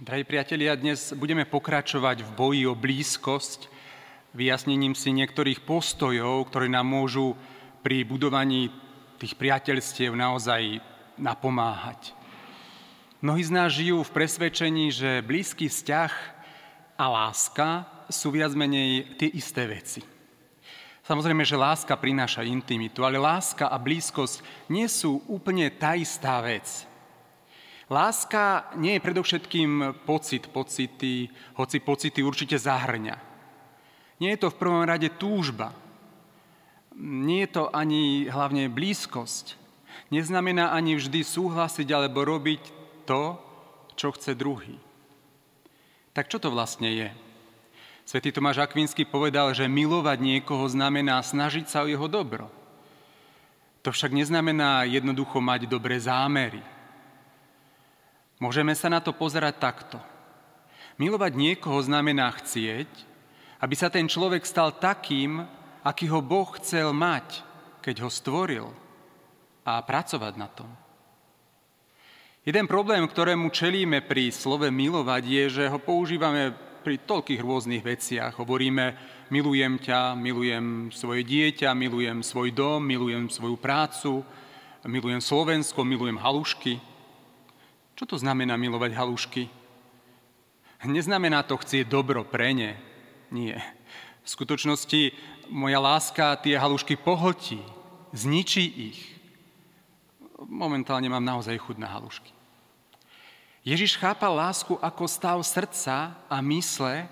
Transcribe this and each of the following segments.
Drahí priatelia, dnes budeme pokračovať v boji o blízkosť, vyjasnením si niektorých postojov, ktoré nám môžu pri budovaní tých priateľstiev naozaj napomáhať. Mnohí z nás žijú v presvedčení, že blízky vzťah a láska sú viac menej tie isté veci. Samozrejme, že láska prináša intimitu, ale láska a blízkosť nie sú úplne tá istá vec. Láska nie je predovšetkým pocit, pocity, hoci pocity určite zahrňa. Nie je to v prvom rade túžba. Nie je to ani hlavne blízkosť. Neznamená ani vždy súhlasiť alebo robiť to, čo chce druhý. Tak čo to vlastne je? Svetý Tomáš Akvinsky povedal, že milovať niekoho znamená snažiť sa o jeho dobro. To však neznamená jednoducho mať dobré zámery. Môžeme sa na to pozerať takto. Milovať niekoho znamená chcieť, aby sa ten človek stal takým, aký ho Boh chcel mať, keď ho stvoril a pracovať na tom. Jeden problém, ktorému čelíme pri slove milovať, je, že ho používame pri toľkých rôznych veciach. Hovoríme, milujem ťa, milujem svoje dieťa, milujem svoj dom, milujem svoju prácu, milujem Slovensko, milujem halušky. Čo to znamená milovať halušky? Neznamená to chcieť dobro pre ne. Nie. V skutočnosti moja láska tie halušky pohltí, zničí ich. Momentálne mám naozaj chuť na halušky. Ježiš chápal lásku ako stav srdca a mysle,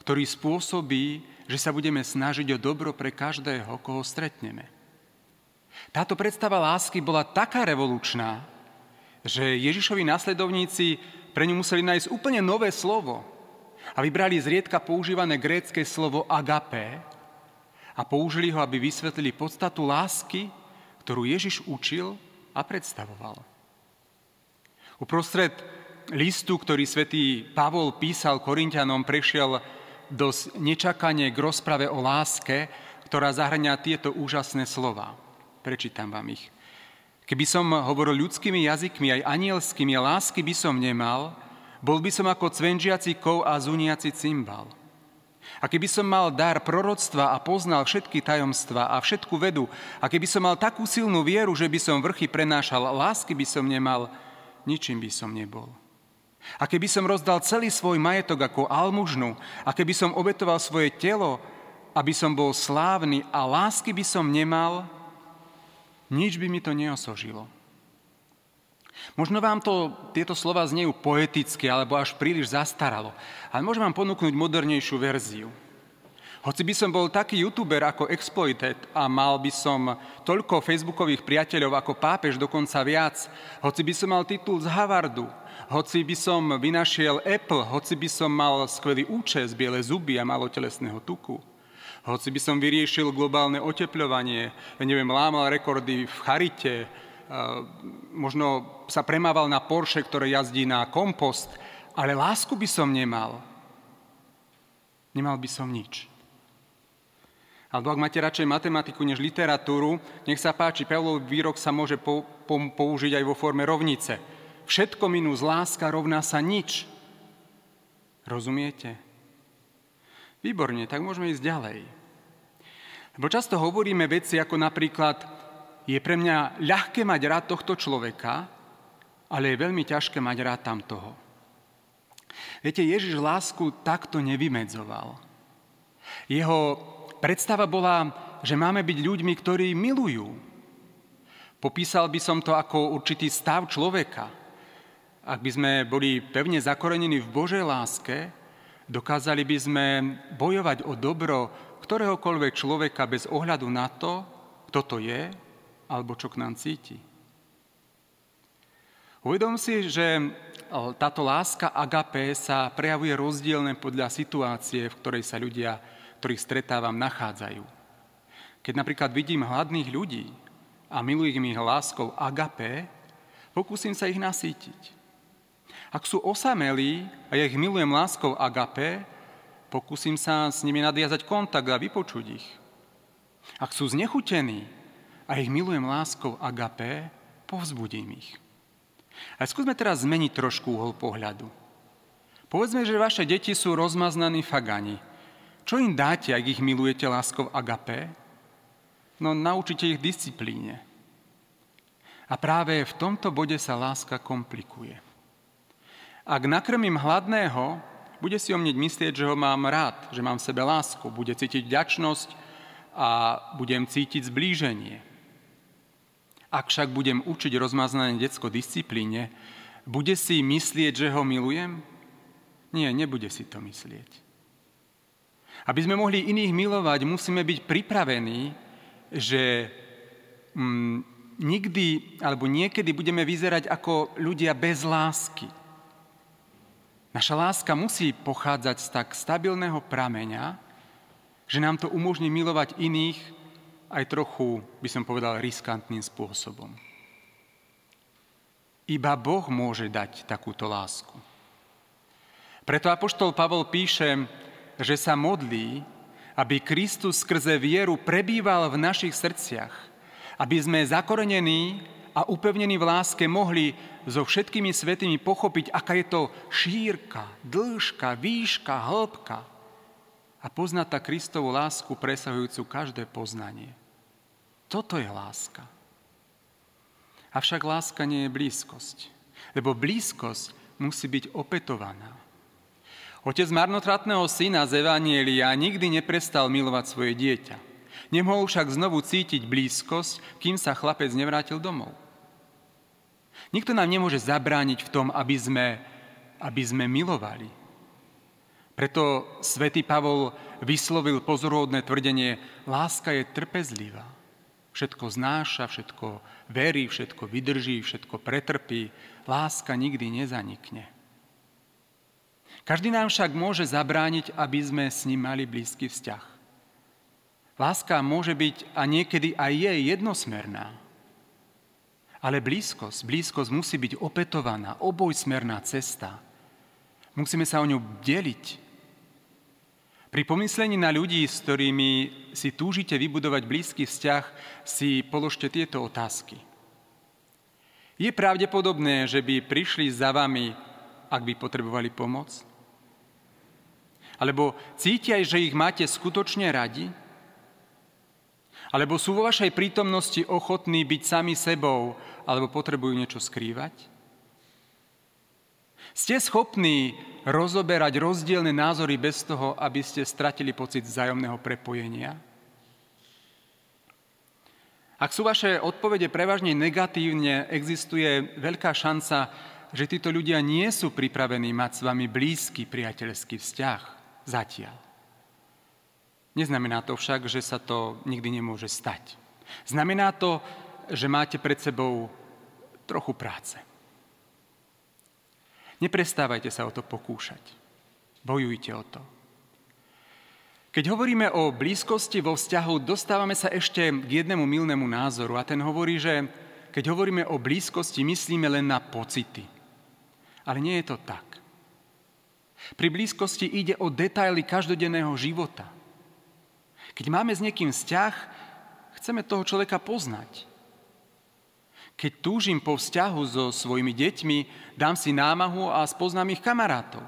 ktorý spôsobí, že sa budeme snažiť o dobro pre každého, koho stretneme. Táto predstava lásky bola taká revolučná, že Ježišovi následovníci pre ňu museli nájsť úplne nové slovo a vybrali zriedka používané grécké slovo agapé a použili ho, aby vysvetlili podstatu lásky, ktorú Ježiš učil a predstavoval. Uprostred listu, ktorý svätý Pavol písal Korintianom, prešiel dosť nečakanie k rozprave o láske, ktorá zahrania tieto úžasné slova. Prečítam vám ich. Keby som hovoril ľudskými jazykmi, aj anielskými, a lásky by som nemal, bol by som ako cvenžiaci kov a zuniaci cymbal. A keby som mal dar proroctva a poznal všetky tajomstva a všetku vedu, a keby som mal takú silnú vieru, že by som vrchy prenášal, lásky by som nemal, ničím by som nebol. A keby som rozdal celý svoj majetok ako almužnu, a keby som obetoval svoje telo, aby som bol slávny a lásky by som nemal, nič by mi to neosožilo. Možno vám to, tieto slova znejú poeticky alebo až príliš zastaralo, ale môžem vám ponúknuť modernejšiu verziu. Hoci by som bol taký youtuber ako Exploited a mal by som toľko facebookových priateľov ako pápež, dokonca viac, hoci by som mal titul z Harvardu, hoci by som vynašiel Apple, hoci by som mal skvelý účes, biele zuby a malo telesného tuku, hoci by som vyriešil globálne otepľovanie, ja neviem, lámal rekordy v charite, možno sa premával na Porsche, ktoré jazdí na kompost, ale lásku by som nemal. Nemal by som nič. Alebo ak máte radšej matematiku než literatúru, nech sa páči, Pavlov výrok sa môže použiť aj vo forme rovnice. Všetko minus láska rovná sa nič. Rozumiete? Výborne, tak môžeme ísť ďalej. Lebo často hovoríme veci ako napríklad je pre mňa ľahké mať rád tohto človeka, ale je veľmi ťažké mať rád tamtoho. Viete, Ježiš lásku takto nevymedzoval. Jeho predstava bola, že máme byť ľuďmi, ktorí milujú. Popísal by som to ako určitý stav človeka. Ak by sme boli pevne zakorenení v Božej láske, dokázali by sme bojovať o dobro ktoréhokoľvek človeka bez ohľadu na to, kto to je alebo čo k nám cíti. Uvedom si, že táto láska agapé sa prejavuje rozdielne podľa situácie, v ktorej sa ľudia, ktorých stretávam, nachádzajú. Keď napríklad vidím hladných ľudí a milujem ich láskou agapé, pokúsim sa ich nasítiť. Ak sú osamelí a ja ich milujem láskou agapé, Pokúsim sa s nimi nadviazať kontakt a vypočuť ich. Ak sú znechutení a ich milujem láskou agapé, povzbudím ich. A skúsme teraz zmeniť trošku uhol pohľadu. Povedzme, že vaše deti sú rozmaznaní fagani. Čo im dáte, ak ich milujete láskou agapé? No naučite ich disciplíne. A práve v tomto bode sa láska komplikuje. Ak nakrmím hladného, bude si o mne myslieť, že ho mám rád, že mám v sebe lásku, bude cítiť vďačnosť a budem cítiť zblíženie. Ak však budem učiť rozmaznané detsko disciplíne, bude si myslieť, že ho milujem? Nie, nebude si to myslieť. Aby sme mohli iných milovať, musíme byť pripravení, že mm, nikdy alebo niekedy budeme vyzerať ako ľudia bez lásky. Naša láska musí pochádzať z tak stabilného prameňa, že nám to umožní milovať iných aj trochu, by som povedal, riskantným spôsobom. Iba Boh môže dať takúto lásku. Preto Apoštol Pavol píše, že sa modlí, aby Kristus skrze vieru prebýval v našich srdciach, aby sme zakorenení a upevnení v láske mohli so všetkými svetými pochopiť, aká je to šírka, dĺžka, výška, hĺbka a poznať tá Kristovú lásku presahujúcu každé poznanie. Toto je láska. Avšak láska nie je blízkosť, lebo blízkosť musí byť opetovaná. Otec marnotratného syna z Evanielia nikdy neprestal milovať svoje dieťa. Nemohol však znovu cítiť blízkosť, kým sa chlapec nevrátil domov. Nikto nám nemôže zabrániť v tom, aby sme, aby sme milovali. Preto svätý Pavol vyslovil pozorodné tvrdenie, láska je trpezlivá. Všetko znáša, všetko verí, všetko vydrží, všetko pretrpí. Láska nikdy nezanikne. Každý nám však môže zabrániť, aby sme s ním mali blízky vzťah. Láska môže byť a niekedy aj je jednosmerná. Ale blízkosť, blízkosť musí byť opetovaná, obojsmerná cesta. Musíme sa o ňu deliť. Pri pomyslení na ľudí, s ktorými si túžite vybudovať blízky vzťah, si položte tieto otázky. Je pravdepodobné, že by prišli za vami, ak by potrebovali pomoc? Alebo cítia, že ich máte skutočne radi? Alebo sú vo vašej prítomnosti ochotní byť sami sebou, alebo potrebujú niečo skrývať? Ste schopní rozoberať rozdielne názory bez toho, aby ste stratili pocit vzájomného prepojenia? Ak sú vaše odpovede prevažne negatívne, existuje veľká šanca, že títo ľudia nie sú pripravení mať s vami blízky priateľský vzťah. Zatiaľ. Neznamená to však, že sa to nikdy nemôže stať. Znamená to, že máte pred sebou trochu práce. Neprestávajte sa o to pokúšať. Bojujte o to. Keď hovoríme o blízkosti vo vzťahu, dostávame sa ešte k jednému milnému názoru a ten hovorí, že keď hovoríme o blízkosti, myslíme len na pocity. Ale nie je to tak. Pri blízkosti ide o detaily každodenného života. Keď máme s niekým vzťah, chceme toho človeka poznať. Keď túžim po vzťahu so svojimi deťmi, dám si námahu a spoznám ich kamarátov.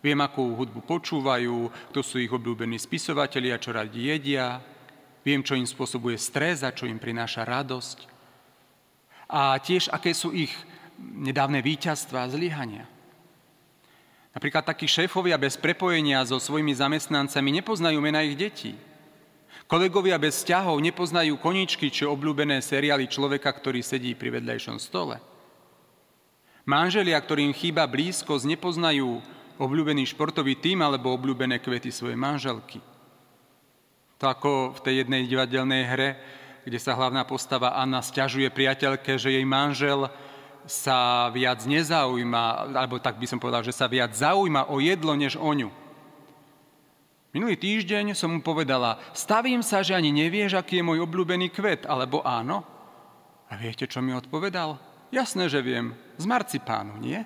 Viem, akú hudbu počúvajú, kto sú ich obľúbení spisovatelia, čo radi jedia. Viem, čo im spôsobuje stres a čo im prináša radosť. A tiež, aké sú ich nedávne víťazstva a zlyhania. Napríklad takí šéfovia bez prepojenia so svojimi zamestnancami nepoznajú mena ich detí. Kolegovia bez vzťahov nepoznajú koničky či obľúbené seriály človeka, ktorý sedí pri vedľajšom stole. Manželia, ktorým chýba blízkosť, nepoznajú obľúbený športový tým alebo obľúbené kvety svojej manželky. To ako v tej jednej divadelnej hre, kde sa hlavná postava Anna stiažuje priateľke, že jej manžel sa viac nezaujíma, alebo tak by som povedal, že sa viac zaujíma o jedlo, než o ňu. Minulý týždeň som mu povedala, stavím sa, že ani nevieš, aký je môj obľúbený kvet, alebo áno. A viete, čo mi odpovedal? Jasné, že viem. Z marcipánu, nie?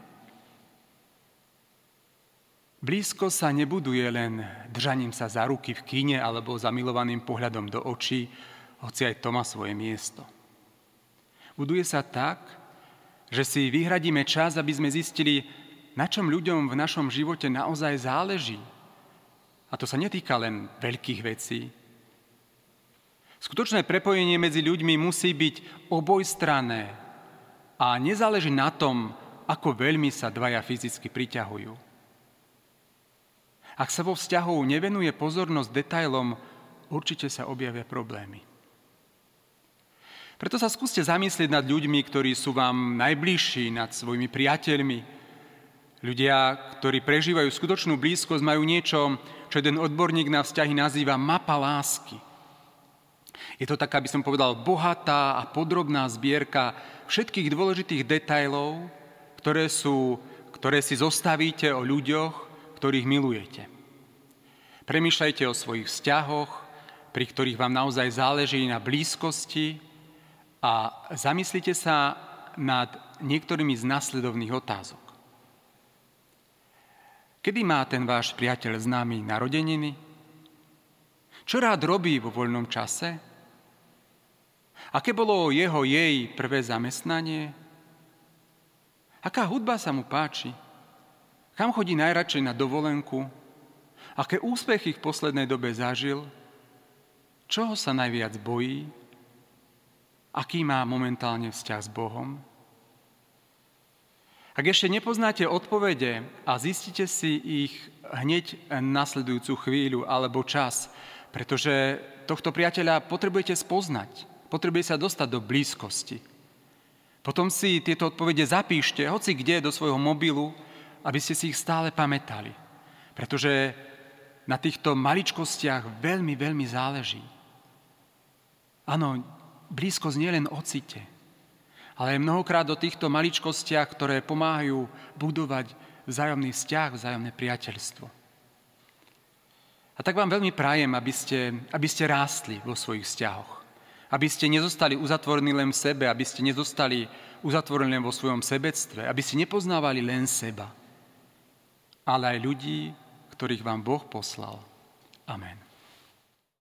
Blízko sa nebuduje len držaním sa za ruky v kine alebo zamilovaným pohľadom do očí, hoci aj to má svoje miesto. Buduje sa tak, že si vyhradíme čas, aby sme zistili, na čom ľuďom v našom živote naozaj záleží. A to sa netýka len veľkých vecí. Skutočné prepojenie medzi ľuďmi musí byť obojstranné a nezáleží na tom, ako veľmi sa dvaja fyzicky priťahujú. Ak sa vo vzťahu nevenuje pozornosť detailom, určite sa objavia problémy. Preto sa skúste zamyslieť nad ľuďmi, ktorí sú vám najbližší, nad svojimi priateľmi. Ľudia, ktorí prežívajú skutočnú blízkosť, majú niečo, čo jeden odborník na vzťahy nazýva mapa lásky. Je to taká, by som povedal, bohatá a podrobná zbierka všetkých dôležitých detajlov, ktoré, sú, ktoré si zostavíte o ľuďoch, ktorých milujete. Premýšľajte o svojich vzťahoch, pri ktorých vám naozaj záleží na blízkosti, a zamyslite sa nad niektorými z následovných otázok. Kedy má ten váš priateľ známy narodeniny? Čo rád robí vo voľnom čase? Aké bolo jeho jej prvé zamestnanie? Aká hudba sa mu páči? Kam chodí najradšej na dovolenku? Aké úspechy v poslednej dobe zažil? Čoho sa najviac bojí? Aký má momentálne vzťah s Bohom? Ak ešte nepoznáte odpovede a zistíte si ich hneď nasledujúcu chvíľu alebo čas, pretože tohto priateľa potrebujete spoznať, potrebujete sa dostať do blízkosti. Potom si tieto odpovede zapíšte, hoci kde, do svojho mobilu, aby ste si ich stále pamätali. Pretože na týchto maličkostiach veľmi, veľmi záleží. Áno, blízkosť nielen o cite, ale aj mnohokrát o týchto maličkostiach, ktoré pomáhajú budovať vzájomný vzťah, vzájomné priateľstvo. A tak vám veľmi prajem, aby ste, aby ste rástli vo svojich vzťahoch. Aby ste nezostali uzatvorení len v sebe, aby ste nezostali uzatvorení len vo svojom sebectve, aby ste nepoznávali len seba, ale aj ľudí, ktorých vám Boh poslal. Amen.